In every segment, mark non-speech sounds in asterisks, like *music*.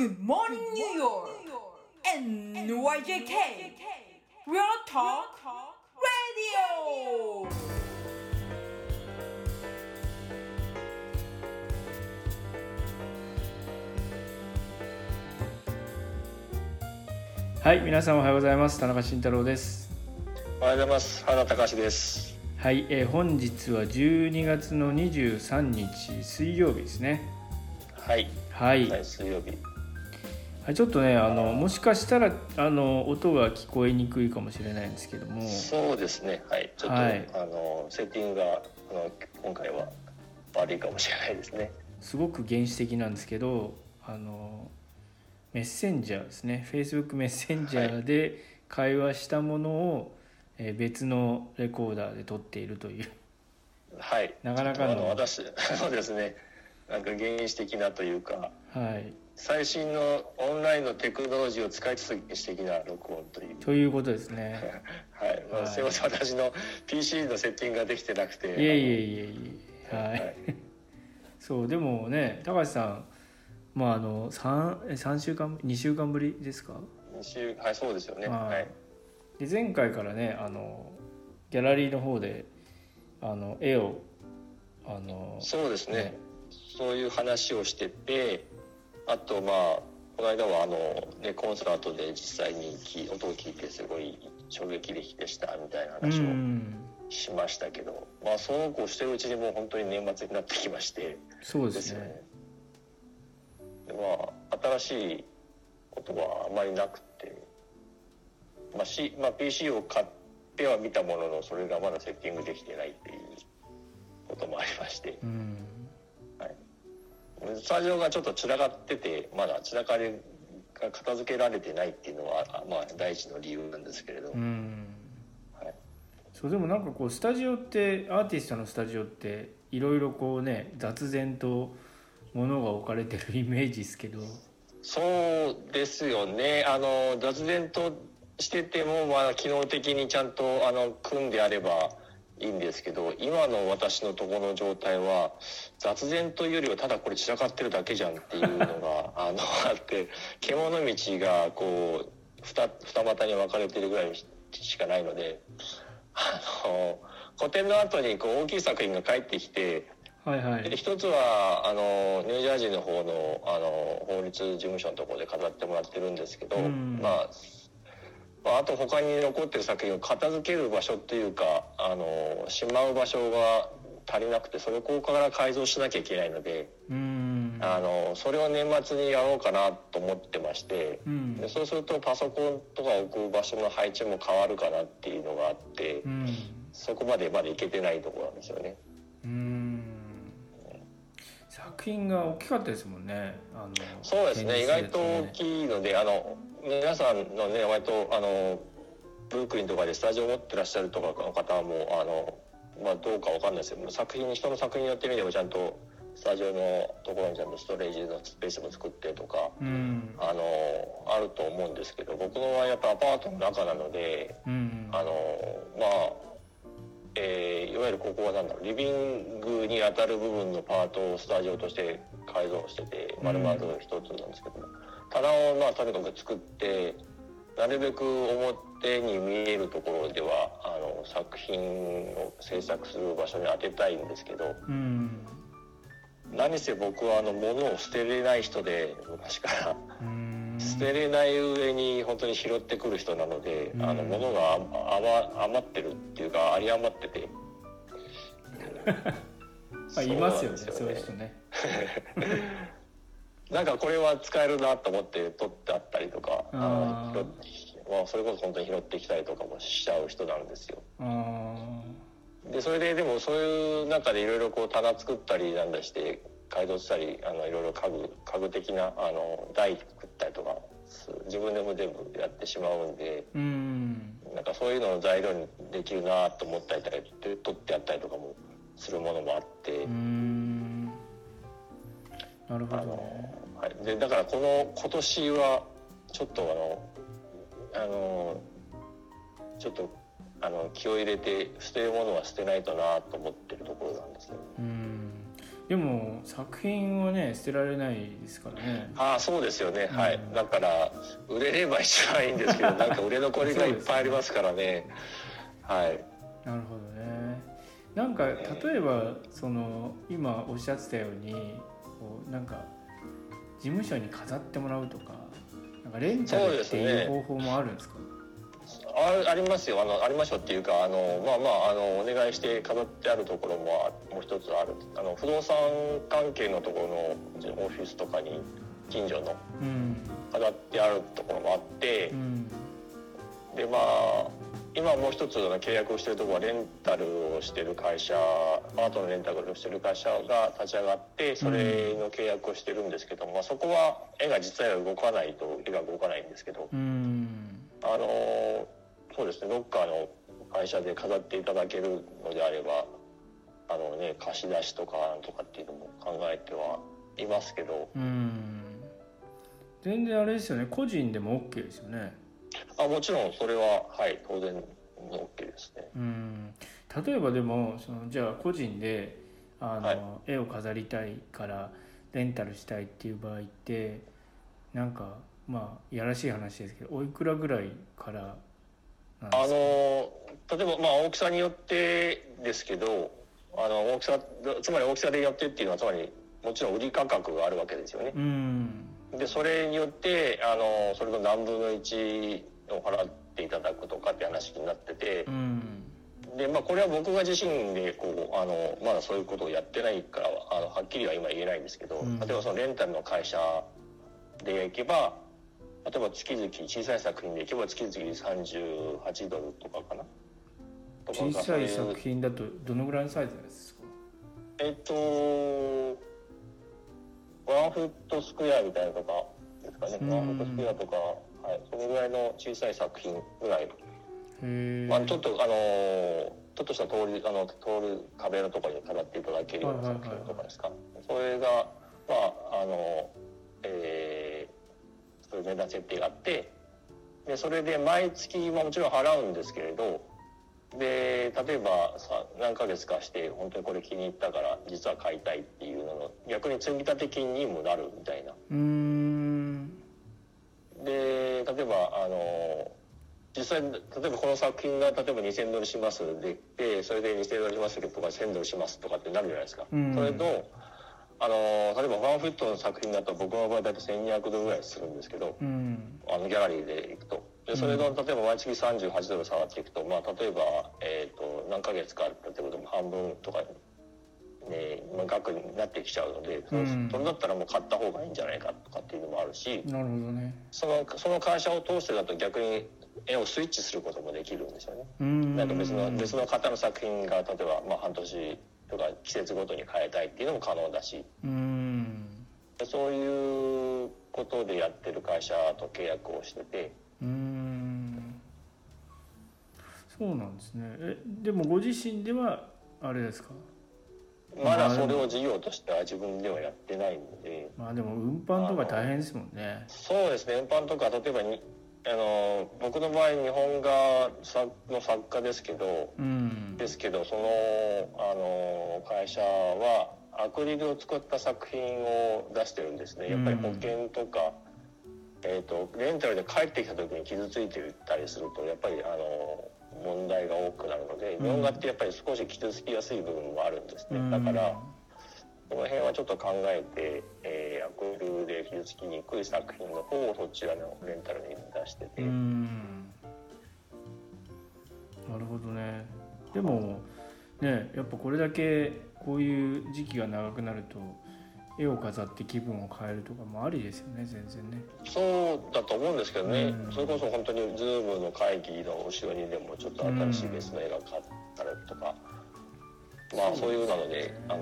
Good morning, New York! NYJK! Real Talk Radio! はい、皆さんおはようございます。田中慎太郎です。おはようございます。原隆です。はい、えー本日は12月の23日水曜日ですね。はい。はい、はい、水曜日。はい、ちょっとね、あのもしかしたらあの音が聞こえにくいかもしれないんですけども、そうですね。はい。ちょっと、はいあのセッティングがあの今回は悪いかもしれないですね。すごく原始的なんですけど、あのメッセンジャーですね、Facebook メッセンジャーで会話したものを、えー別のレコーダーで撮っているという。はい。なかなかの私 *laughs* そうですね。なんか原始的なというか。はい、最新のオンラインのテクノロジーを使いつつ原始的な録音という。ということですね。*laughs* はい、まあ、はいすみません、私の PC のセッティングができてなくて。いえいえいえいえはい、はい *laughs* そうでもね高橋さんまああの 3, 三週間2週間ぶりですか？二週はい、そうですよね。はいはい。で前回からねあのギャラリーの方であの絵をあのそうですねねそういう話をしててあとまあこの間はあの、ね、コンサートで実際にき音を聞いてすごい衝撃的でしたみたいなう話をん。しましたけど、まあそうこうしてるうちにもう本当に年末になってきまして。そうでね。ですね。でまあ新しいことはあまりなくて、まあ C まあ、PC を買っては見たもののそれがまだセッティングできてないっていうこともありまして。うんスタジオがちょっと散らかっててまだ散らかりが片付けられてないっていうのはあまあ第一の理由なんですけれど、うん。はい。そうでもなんかこうスタジオってアーティストのスタジオっていろいろこうね雑然と物が置かれてるイメージですけど。そうですよね。あの雑然としてても、まあ、機能的にちゃんとあの組んであればいいんですけど今の私のところの状態は雑然というよりはただこれ散らかってるだけじゃんっていうのが *laughs* あのあって獣道がこう二二股に分かれてるぐらいしかないのであの古典の後にこう大きい作品が帰ってきてはいはでい一つはあのニュージャージーの方のあの法律事務所のところで飾ってもらってるんですけど、うん。まあまあ、あと他に残ってる作品を片付ける場所っていうかあのしまう場所が足りなくてそれをここから改造しなきゃいけないので、うん。あのそれを年末にやろうかなと思ってましてうん。でそうするとパソコンとか置く場所の配置も変わるかなっていうのがあってうん。そこまでまだいけてないところなんですよね。うん。作品が大きかったですもんね。あのそうですね。意外と大いきいのであの皆さんのね割とあのブルックリンとかでスタジオ持ってらっしゃるとかの方もあの、まあ、どうかわかんないですけど作品人の作品によってみればちゃんとスタジオのところにちゃんとストレージのスペースも作ってとかうん。あのあると思うんですけど僕の場合やっぱアパートの中なのでうん。あのまあ、えーいわゆるここはなんだろうリビングに当たる部分のパートをスタジオとして改造してて丸々一つなんですけど。も、棚をまあとにかく作ってなるべく表に見えるところではあの作品を制作する場所に当てたいんですけどうん。何せ僕はあの物を捨てれない人で昔から。うん。捨てれない上に本当に拾ってくる人なので、うん。あの物が余余ってるっていうか有り余ってて。*laughs* あいますよね。そういう人ね *laughs* なんかこれは使えるなと思って取ってあったりとかあのまあ、それこそ本当に拾ってきたりとかもしちゃう人なんですよ。あでそれででもそういう中でいろいろこう棚作ったりなんだして改造したりあのいろいろ家具家具的なあの台作ったりとかす自分でも全部やってしまうんでなんかそういうのを材料にできるなと思ったりとかで取ってあったりとかもするものもあって、うん。なるほどねはい、でだからこの今年はちょっとあのあのちょっとあの気を入れて捨てるものは捨てないとなと思ってるところなんですよね。うん。でも作品はね捨てられないですからね。ああそうですよね、はい。うんだから売れれば一番いいんですけど *laughs* なんか売れ残りがいっぱいありますからね。はい。なるほどね。なんか例えばその今おっしゃってたようにこうなんか事務所に飾ってもらうとかなんかレンタルっていう方法もあるんですか？あありますよ。あのありましょうっていうかあのまあまああのお願いして飾ってあるところもあもう一つある。あの不動産関係のところのオフィスとかに近所のうん。飾ってあるところもあってうん。でまあ今もう一つの契約をしてるところはレンタルをしてる会社アートのレンタルをしてる会社が立ち上がってそれの契約をしてるんですけども、まあ、そこは絵が実際は動かないと絵が動かないんですけどうん。あのそうですねロッカーの会社で飾っていただけるのであればあのね貸し出しとかとかっていうのも考えてはいますけど。うん。全然あれですよね個人でも OK ですよねあもちろんそれははい当然 OK ですね。うん例えばでもそのじゃあ個人であの、はい絵を飾りたいからレンタルしたいっていう場合ってなんかまあいやらしい話ですけどおいくらぐらいからなんあですか？の例えばまあ大きさによってですけどあの大きさつまり大きさでよってっていうのはつまりもちろん売り価格があるわけですよね。うんでそれによってあのそれの何分の1を払っていただくとかって話になっててうん。で、まあ、これは僕が自身でこうあのまだそういうことをやってないからあのはっきりは今言えないんですけど、うん。例えばそのレンタルの会社で行けば例えば月々小さい作品で行けば月々38ドルとかかな？小さい作品だとどのぐらいのサイズなんですか？えっとワンフットスクエアみたいなとかですかね。うん。ワンフットスクエアとか、はい、そのぐらいの小さい作品ぐらい。まあ、ちょっとあのーちょっとした通りあの通る壁のところに飾っていただけるような作品とかですか、それがまああのえー、そういう値段設定があって。でそれで毎月はもちろん払うんですけれどで例えばさ何ヶ月かして本当にこれ気に入ったから実は買いたいっていうのの逆に積立金にもなるみたいな。で例えばあの実際例えばこの作品が例えば2000ドルします。ででそれで2000ドルしますとか1000ドルしますとかってなるじゃないですか、うん。それとあの例えばワンフットの作品だと僕の場合だと1200ドルぐらいするんですけどうん。あのギャラリーで行くとでそれの例えば毎月38ドル下がっていくと、まあ、例えば、えー、と何ヶ月か例えば半分とか、ねまあ、額になってきちゃうのでうん。それだったらもう買った方がいいんじゃないかとかっていうのもあるし、なるほどね。そのその会社を通してだと逆に絵をスイッチすることもできるんですよね。うーん。なんか別の別の方の作品が例えばまあ半年とか季節ごとに変えたいっていうのも可能だし。うーん。そういうことでやってる会社と契約をしててうーん。そうなんですね。えでもご自身ではあれですか？まだそれを事業としては自分ではやってないので。まあでも運搬とか大変ですもんね。そうですね。運搬とか例えばにあの僕の場合日本画作の作家ですけどうん。ですけどそのあの会社はアクリルを使った作品を出してるんですね。やっぱり保険とか、えー、とレンタルで帰ってきた時に傷ついてたりするとやっぱりあの問題が多くなるのでうん。日本画ってやっぱり少し傷つきやすい部分もあるんですね、うん。だからこの辺はちょっと考えて、えーアクリルで傷つきにくい作品の方をそちらのレンタルに出してて、うん。なるほどね。でもねやっぱこれだけこういう時期が長くなると絵を飾って気分を変えるとかもありですよね全然ね。そうだと思うんですけどね、うん。それこそ本当に Zoom の会議の後ろにでもちょっと新しい別の絵が買ったりとか、まあそういうなのであの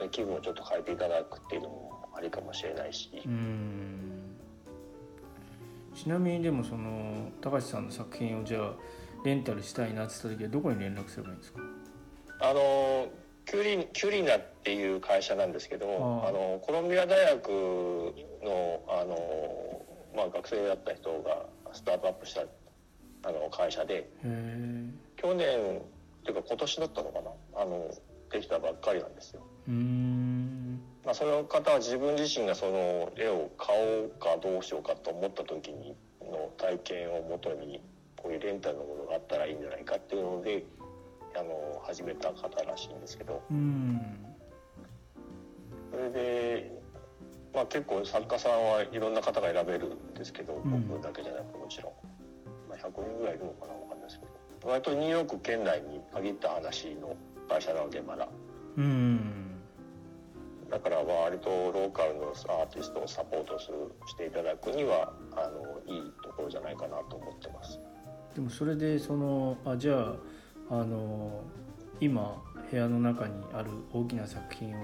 ね気分をちょっと変えていただくっていうのもありかもしれないし、うん。ちなみにでもその高橋さんの作品をじゃあレンタルしたいなって言った時はどこに連絡すればいいんですか？あのキュリキュリナっていう会社なんですけどあのコロンビア大学のあの、まあ、学生だった人がスタートアップしたあの会社で去年っていうか今年だったのかな？あのできたばっかりなんですよ。まあ、その方は自分自身がその絵を買おうかどうしようかと思った時にの体験をもとにこういうレンタルのものがあったらいいんじゃないかっていうのであの始めた方らしいんですけど。うん。それで、まあ、結構作家さんはいろんな方が選べるんですけど、うん。僕だけじゃなくもちろん、まあ、100人ぐらいいるのかなわかんないですけど。割とニューヨーク県内に限った話の会社なのでまだ。うんだから割とローカルのアーティストをサポートするしていただくにはあのいいところじゃないかなと思ってます。でもそれでそのあじゃああの今部屋の中にある大きな作品を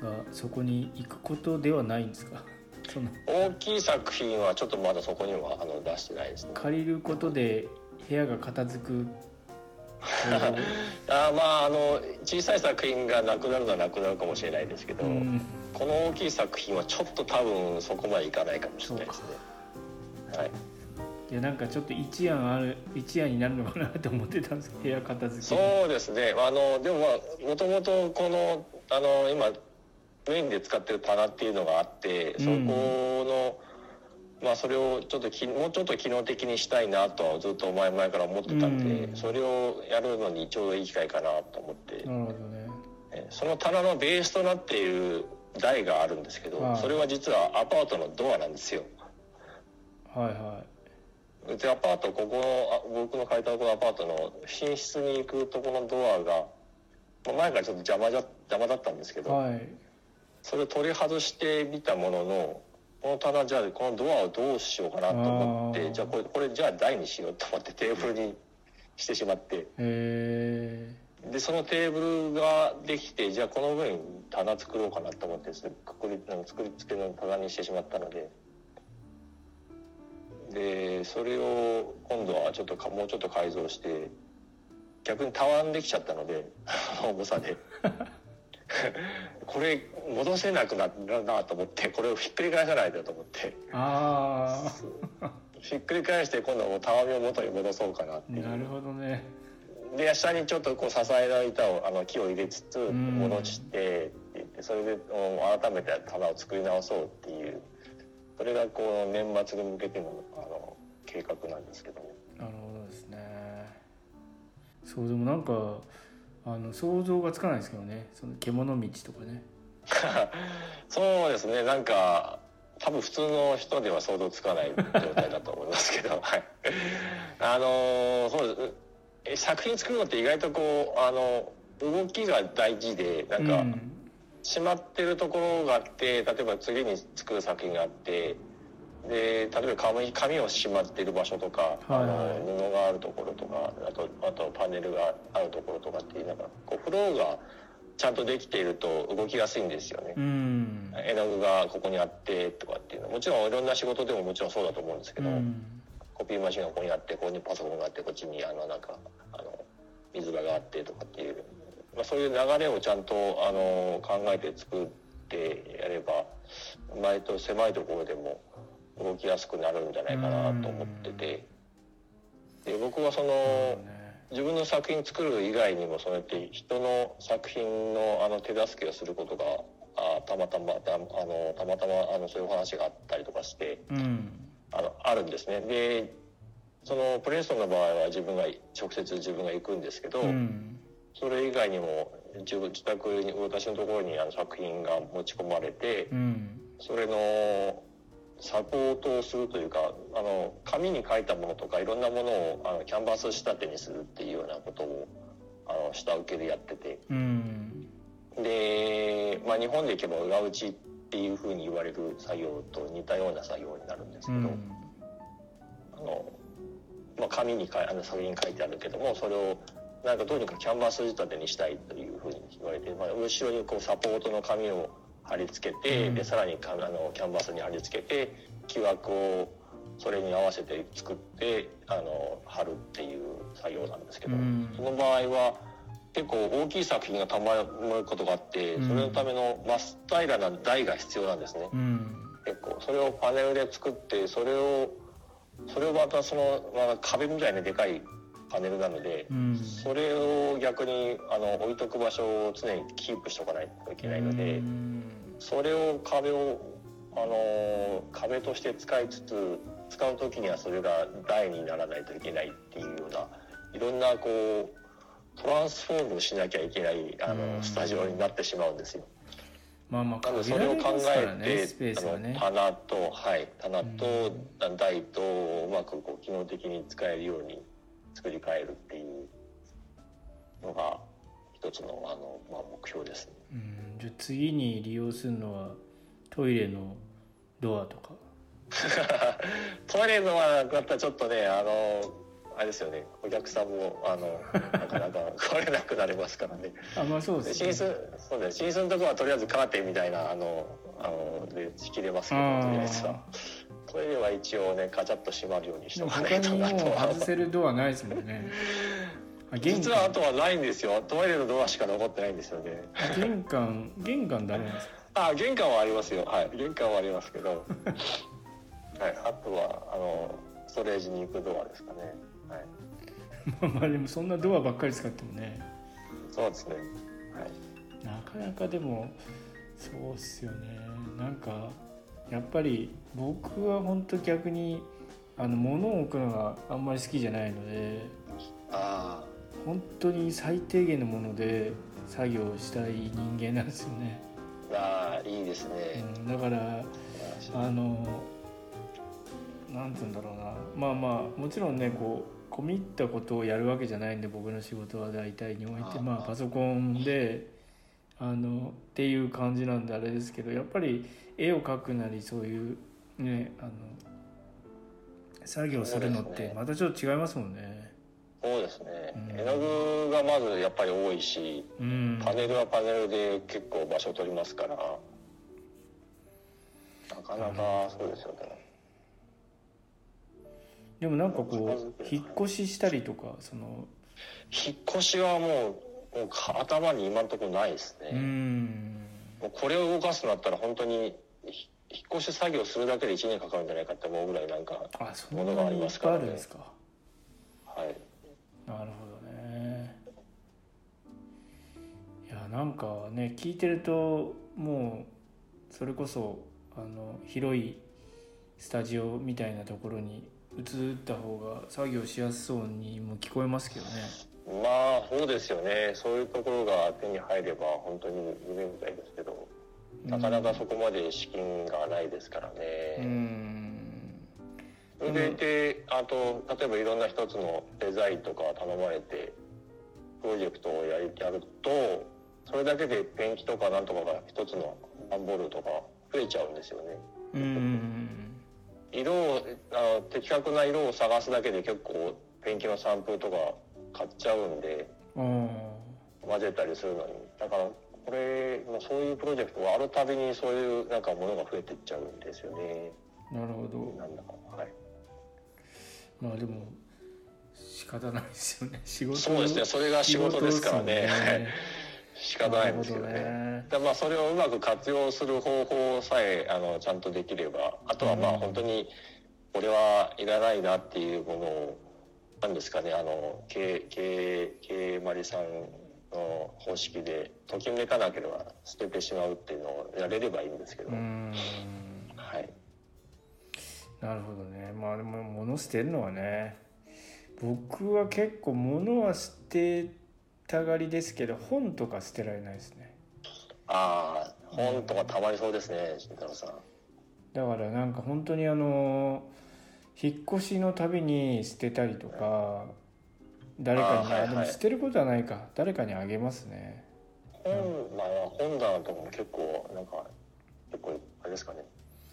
がそこに行くことではないんですか？*laughs* その大きい作品はちょっとまだそこにはあの出してないですね。借りることで部屋が片付く *laughs* あーまああの小さい作品がなくなるのはなくなるかもしれないですけど、うんこの大きい作品はちょっと多分そこまでいかないかもしれないですね。はい。いやなんかちょっと一案ある一案になるのかなと思ってたんですけど部屋片付けそうですね。あのでもまあもともとこのあの今メインで使ってる棚っていうのがあって、そこのまあそれをちょっときもうちょっと機能的にしたいなとはずっと前々から思ってたんで、うん。それをやるのにちょうどいい機会かなと思って、なるほどね。えその棚のベースとなっている台があるんですけど、はい。それは実はアパートのドアなんですよ。はいはうちアパートここのあ僕の借りたところのアパートの寝室に行くところのドアがまあ前からちょっと邪魔じゃ邪魔だったんですけど、いはい。それを取り外してみたもののこの棚じゃあこのドアをどうしようかなと思ってじゃあこれこれじゃあ台にしようと思ってテーブルにしてしまって。えでそのテーブルができてじゃあこの上に棚作ろうかなと思ってですねくくりあの作り付けの棚にしてしまったのででそれを今度はちょっとかもうちょっと改造して逆にたわんできちゃったので *laughs* 重さで。*laughs* これ戻せなくなるなと思ってこれをひっくり返さないとと思って。ー、あ *laughs* ひっくり返して今度はもうたわみを元に戻そうかなっていう。あなるほどね。で下にちょっとこう支えの板をあの木を入れつつん。戻してって言ってそれでうん改めて棚を作り直そうっていうそれがこう年末に向けてのあの計画なんですけど。ね。なるほどですね。そうでもなんかあの想像がつかないですけどね。その獣道とかね。*laughs* そうですね。なんか多分普通の人では想像つかない状態だと思いますけど。*laughs* はい。あのそうです。え作品作るのって意外とこうあの動きが大事でなんか、うんしまってるところがあって例えば次に作る作品があってで例えば紙紙をしまってる場所とか、はいはい。あの布があるところとかあとあとパネルがあるところとかっていうなんかこうフローがちゃんとできていると動きやすいんですよね。うん。絵の具がここにあってとかっていうの。もちろんいろんな仕事でももちろんそうだと思うんですけど、うん。コピーマシンがここにあってここにパソコンがあってこっちにあのなんかあの水場があってとかっていう、まあ、そういう流れをちゃんとあの考えて作ってやれば割と狭いところでも動きやすくなるんじゃないかなと思っててで僕はその自分の作品作る以外にもそうやって人の作品のあの手助けをすることがあたまたまたあのたまたまあのそういうお話があったりとかして。あのあるんですねでそのプレストンの場合は自分が直接自分が行くんですけど、うんそれ以外にも自分自宅に私のところにあの作品が持ち込まれてうん。それのサポートをするというかあの紙に書いたものとかいろんなものをあのキャンバス仕立てにするっていうようなことをあの下請けでやってて。うん。で、まあ、日本でいけば裏打ちっていうふうに言われる作業と似たような作業になるんですけど。うん。あの、まあ、紙にかいあの作品書いてあるけどもそれをなんかどうにかキャンバス仕立てにしたいというふうに言われて、まあ、後ろにこうサポートの紙を貼り付けて、うん。でさらにかあのキャンバスに貼り付けて木枠をそれに合わせて作ってあの貼るっていう作業なんですけど、うん。その場合は結構大きい作品がたまることがあってうん。それのための真っ平らな台が必要なんですね。うん。結構それをパネルで作ってそれをそれをまたその、まあ、壁みたいなでかいパネルなので、うん。それを逆にあの置いとく場所を常にキープしとかないといけないので、うん。それを壁をあの壁として使いつつ使う時にはそれが台にならないといけないっていうようないろんなこうトランスフォームしなきゃいけないあうん。のスタジオになってしまうんですよ。まあまあなので限られそれを考えて、ね。あの棚とはい棚と台とうまくこう機能的に使えるように作り変えるっていうのが一つのあの、まあ、目標ですね。うん。じゃあ次に利用するのはトイレのドアとか？*laughs* トイレのはだったらちょっとねあのあれですよね。お客さんもあのなかなか *laughs* 来れなくなりますからね。あまあそうでです寝ね室そうです寝室のところはとりあえずカーテンみたいなあのあので仕切れますけどとりあえずはあトイレは一応ねカチャッと閉まるようにしておかないとなとは。外せるドアないですもんね。*laughs* 実はあ関とはないんですよ。トイレのドアしか残ってないんですよね。玄関玄関ダメなんですか？あ玄関はありますよ。はい。玄関はありますけど。*laughs* はい。あとはあのストレージに行くドアですかね。はい。*laughs* まあまあでもそんなドアばっかり使ってもね。そうですね。はい。なかなかでもそうっすよね。なんかやっぱり僕は本当逆にあの物を置くのがあんまり好きじゃないのであ本当に最低限のもので作業したい人間なんですよね、ーあーいいですね、うん、だからあのなんて言うんだろうな。まあまあもちろんねこう込み入ったことをやるわけじゃないんで僕の仕事は大体においてあ。まあパソコンであのっていう感じなんであれですけどやっぱり絵を描くなりそういうねあの作業するのってまたちょっと違いますもんね。そうですね、うん。絵の具がまずやっぱり多いしうん、パネルはパネルで結構場所取りますからなかなかそうですよね。でもなんかこう引っ越ししたりとかその引っ越しはもうもうか頭に今のところないですね、うん。もうこれを動かすとなったら本当にひ引っ越し作業するだけで1年かかるんじゃないかって思うぐらいなんかあそんものがありますからね。あるんですか。はい。なるほどね。いやなんかね聞いてるともうそれこそあの広いスタジオみたいなところに移った方が作業しやすそうにも聞こえますけどねまあそうですよね。そういうところが手に入れば本当に夢みたいですけどなかなかそこまで資金がないですからうね、ん。それでいてあと例えばいろんな一つのデザインとか頼まれてプロジェクトをやりやるとそれだけでペンキとかなんとかが一つの段ボールとか増えちゃうんですよね。うん。色をあの的確な色を探すだけで結構ペンキのサンプルとか買っちゃうんでうん。混ぜたりするのに。だからこれまあそういうプロジェクトがあるたびにそういうなんかものが増えていっちゃうんですよね。なるほど。なんだかはい。まあでも仕方ないですよね。仕事そうですね。それが仕事ですからね。ね。仕方ないんですけどなるほどね。ねだからまあそれをうまく活用する方法さえあのちゃんとできればあとはまあうん。本当にこれはいらないなっていうものをなんですかねあの K, K, K マリさんの方式でときめかなければ捨ててしまうっていうのをやれればいいんですけど、うん。はい。なるほどね。まあでも物捨てるのはね僕は結構物は捨てたがりですけど本とか捨てられないですね。ああ本とかたまりそうですね慎太郎さん。だからなんか本当にあの引っ越しのたびに捨てたりとか誰かにあーはいはい。あでも捨てることはないか。誰かにあげますね。本まあ本棚とかも結構なんか結構あれですかね。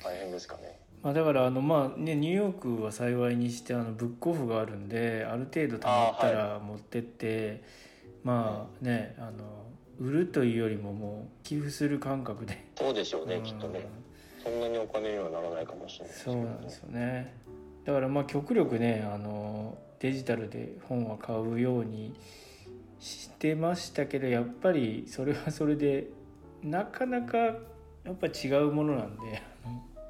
大変ですかね。まあ、だからあのまあねニューヨークは幸いにしてあのブックオフがあるんである程度たまったら持ってってまあねあの売るというよりももう寄付する感覚で。そうでしょうね、うん。きっとね。そんなにお金にはならないかもしれないそうなんですよねだからまあ極力ねあのデジタルで本は買うようにしてましたけどやっぱりそれは *laughs* それでなかなかやっぱ違うものなんで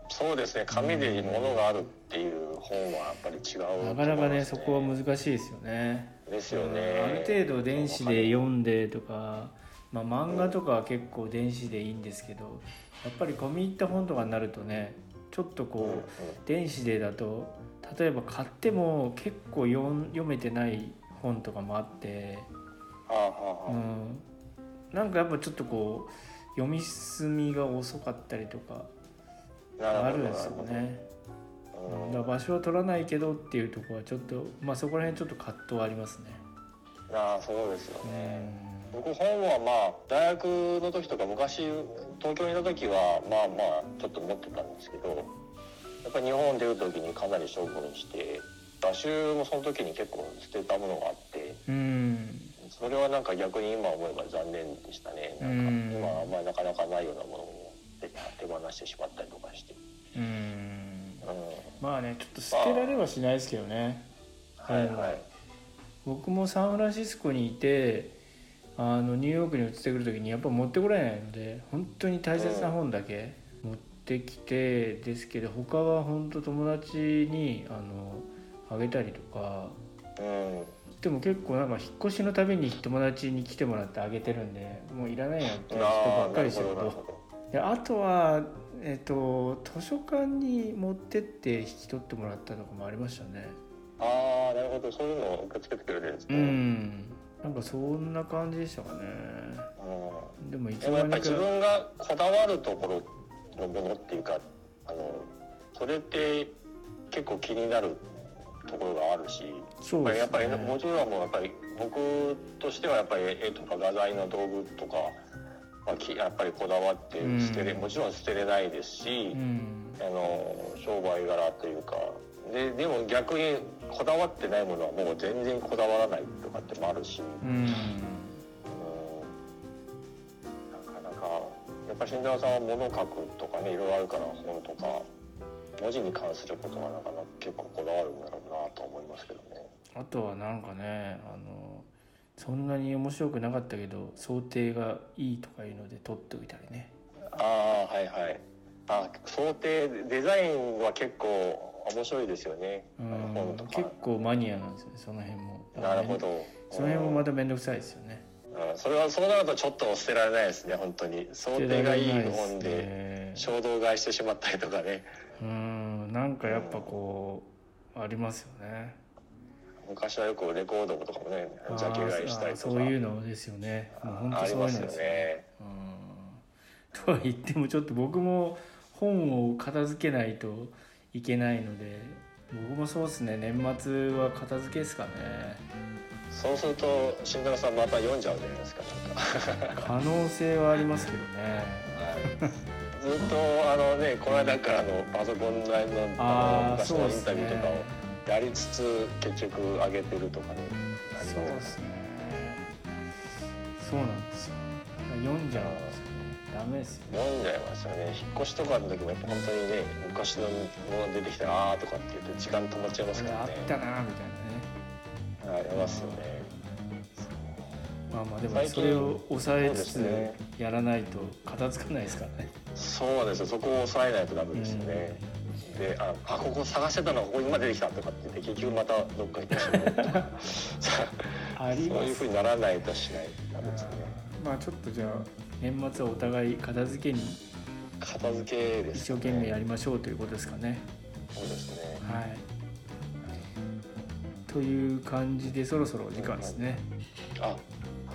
そうですね紙で物があるっていう本はやっぱり違うなかなかねそこは難難しいですよね。ですよね。うんある程度電子で読んでとかまあ、漫画とかは結構電子でいいんですけどやっぱり込み入った本とかになるとねちょっとこう電子でだと例えば買っても結構読めてない本とかもあって、なんかやっぱちょっとこう読み進みが遅かったりとかあなるんですよね。だ場所は取らないけどっていうところはちょっとまあそこら辺ちょっと葛藤はありますね。うんああそうですようね、ん。僕本はまあ大学の時とか昔東京にいた時はまあまあちょっと持ってたんですけどやっぱり日本出る時にかなり処分して画集もその時に結構捨てたものがあってうん。それはなんか逆に今思えば残念でしたね。なんかうん。今はあんまりなかなかないようなものを手手放してしまったりとかして、うん。うん、まあねちょっと捨てられはしないですけどね。はいはい。僕もサンフランシスコにいてあのニューヨークに移ってくる時にやっぱ持ってこれないので本当に大切な本だけ。持ってきてですけど他は本当友達にあのあげたりとかうん。でも結構なんか引っ越しのたびに友達に来てもらってあげてるんでもういらないなって人ばっかりですよほどなるほど。であとは、えっと図書館に持ってって引き取ってもらったとかもありましたね。ああなるほど。そういうのを受け付けてくれるんですうね、ん。なんかそんな感じでしたかね。うんでもいもやっ自分がこだわるところのものっていうかあのそれって結構気になるところがあるしね。やっぱりもちろんもうやっぱり僕としてはやっぱり絵とか画材の道具とか、まあ、きやっぱりこだわって捨てれ、うん。もちろん捨てれないですし、うん。あの商売柄というか。ででも逆にこだわってないものはもう全然こだわらないとかってもあるし。うんうんぱり新沢さんは物書くとかねいろいろあるから本とか文字に関することはなかなか結構こだわるんだろうなと思いますけどね。あとはなんかねあのそんなに面白くなかったけど想定がいいとかいうので撮っておいたりねああはいはい。あ想定デザインは結構面白いですよね。結。構マニアなんですよねその辺もなるほど。その辺もまた面倒くさいですよねうんそれはそうなるとちょっと捨てられないですね本当に。想定がいい本でで衝動買いしてしまったりとかね。うんなんかやっぱこうありますよね。昔はよくレコードとかもねジャケ買いしたりとか。そういうのですよね。もう本当ありそういうますよのですよね。ねうん。とは言ってもちょっと僕も本を片付けないといけないので僕もそうですね。年末は片付けですかねそうすると新太郎さんまた読んじゃうじゃないですかなんか可能性はありますけどね。はい。ずっとあのねこの間からのパソコン内のあのああ昔のインタビューとかをやりつつ結局上げてるとかねありそうまですすね。そうなんですよ。読んじゃうんですよね。ダメですよ読んじゃいますよね。引っ越しとかの時もやっぱ本当にね昔のもの出てきたらあーとかって言って時間止まっちゃいますからね。ったなみたいな。ねありますよね。まあまあでもそれを抑えつつねやらないと片付かないですからね。そうですよそこを抑えないとダメですよね、でああここ探してたのがここに今出てきたとかって言って結局またどっか行ってしまう *laughs* そういうふうにならないとしないとダメですね。まあちょっとじゃあ年末はお互い片付けに片付けです一生懸命やりましょうということですかね。そうですね。はい。という感じでそろそろお時間ですね。あ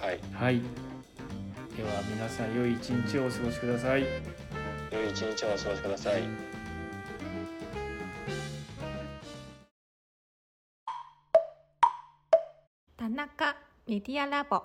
はいはい。では皆さん良い一日をお過ごしください。良い一日をお過ごしください田中メディアラボ